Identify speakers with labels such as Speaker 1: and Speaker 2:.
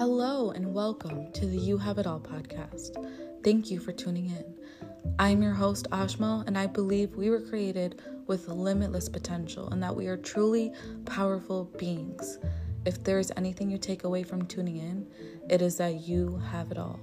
Speaker 1: Hello and welcome to the You Have It All podcast. Thank you for tuning in. I'm your host, Ashmal, and I believe we were created with limitless potential and that we are truly powerful beings. If there is anything you take away from tuning in, it is that you have it all.